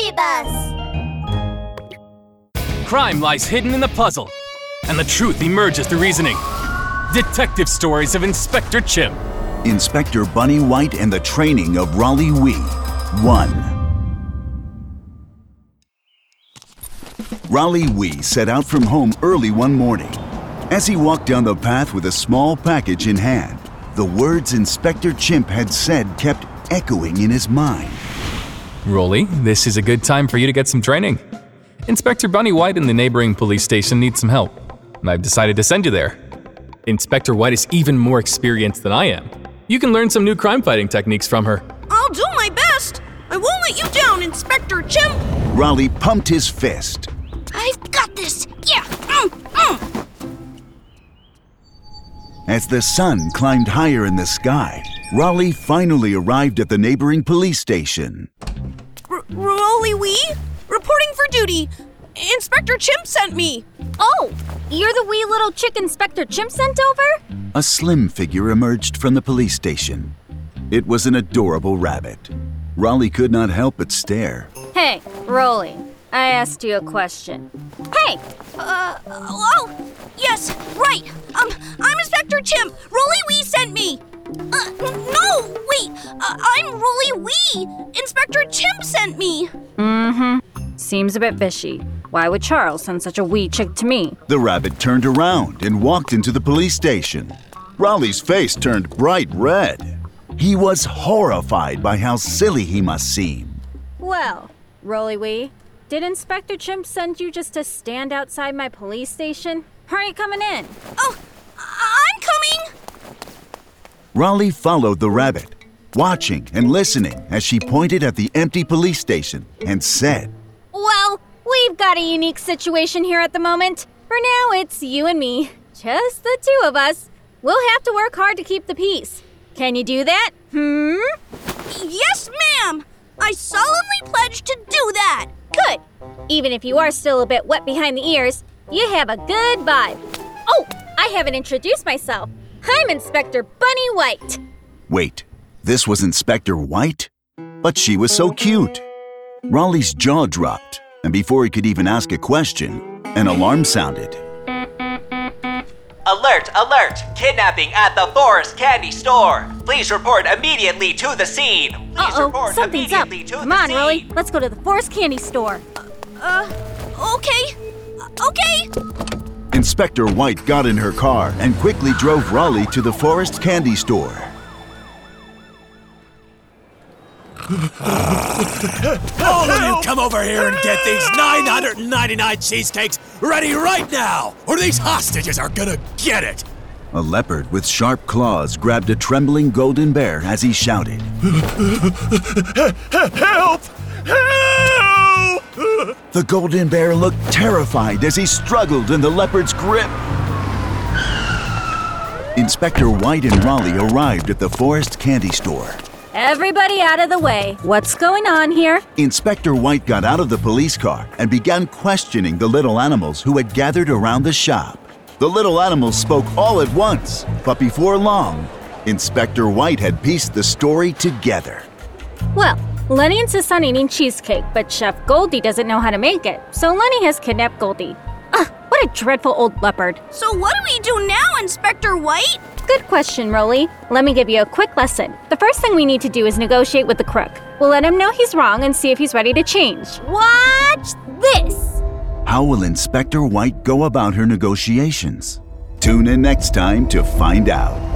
Scooby Bus! Crime lies hidden in the puzzle, and the truth emerges through reasoning. Detective Stories of Inspector Chimp. Inspector Bunny White and the Training of Rollie Wee. 1. Rollie Wee set out from home early one morning. As he walked down the path with a small package in hand, the words Inspector Chimp had said kept echoing in his mind. Rollie, this is a good time for you to get some training. Inspector Bunny White in the neighboring police station needs some help. and I've decided to send you there. Inspector White is even more experienced than I am. You can learn some new crime fighting techniques from her. I'll do my best. I won't let you down, Inspector Chimp. Rollie pumped his fist. I've got this. Yeah. Mm, mm. As the sun climbed higher in the sky, Rollie finally arrived at the neighboring police station. R- Rollie Wee? Reporting for duty. Inspector Chimp sent me. Oh, you're the wee little chick Inspector Chimp sent over? A slim figure emerged from the police station. It was an adorable rabbit. Rollie could not help but stare. Hey, Rollie, I asked you a question. Hey, Uh, oh, yes, right. Um, I'm Inspector Chimp. Rollie Wee sent me. Uh, no, wait. Uh, I'm Rollie Wee. Inspector Chimp sent me. Mm-hmm. Seems a bit fishy. Why would Charles send such a wee chick to me? The rabbit turned around and walked into the police station. Rollie's face turned bright red. He was horrified by how silly he must seem. Well, Rollie Wee, did Inspector Chimp send you just to stand outside my police station? Are you coming in? Oh, I'm coming. Rollie followed the rabbit, watching and listening as she pointed at the empty police station and said, Well, we've got a unique situation here at the moment. For now, it's you and me. Just the two of us. We'll have to work hard to keep the peace. Can you do that? Hmm? Yes, ma'am. I solemnly pledge to do that. Good. Even if you are still a bit wet behind the ears, you have a good vibe. Oh, I haven't introduced myself. I'm Inspector Bunny White. Wait, this was Inspector White? But she was so cute. Rollie's jaw dropped, and before he could even ask a question, an alarm sounded. Alert, alert! Kidnapping at the Forest Candy Store! Please report immediately to the scene! Please Uh oh, report something's up. to Come the on, scene! Rollie. Let's go to the Forest Candy Store. Uh, okay. Uh, Okay. Inspector White got in her car and quickly drove Rollie to the Forest Candy Store. All of you come over here and get these 999 cheesecakes ready right now, or these hostages are gonna get it! A leopard with sharp claws grabbed a trembling golden bear as he shouted. Help! Help! The golden bear looked terrified as he struggled in the leopard's grip. Inspector White and Rollie arrived at the Forest Candy Store. Everybody out of the way. What's going on here? Inspector White got out of the police car and began questioning the little animals who had gathered around the shop. The little animals spoke all at once, but before long, Inspector White had pieced the story together. Well, Lenny insists on eating cheesecake, but Chef Goldie doesn't know how to make it, so Lenny has kidnapped Goldie. Ugh, what a dreadful old leopard. So what do we do now, Inspector White? Good question, Rollie. Let me give you a quick lesson. The first thing we need to do is negotiate with the crook. We'll let him know he's wrong and see if he's ready to change. Watch this! How will Inspector White go about her negotiations? Tune in next time to find out.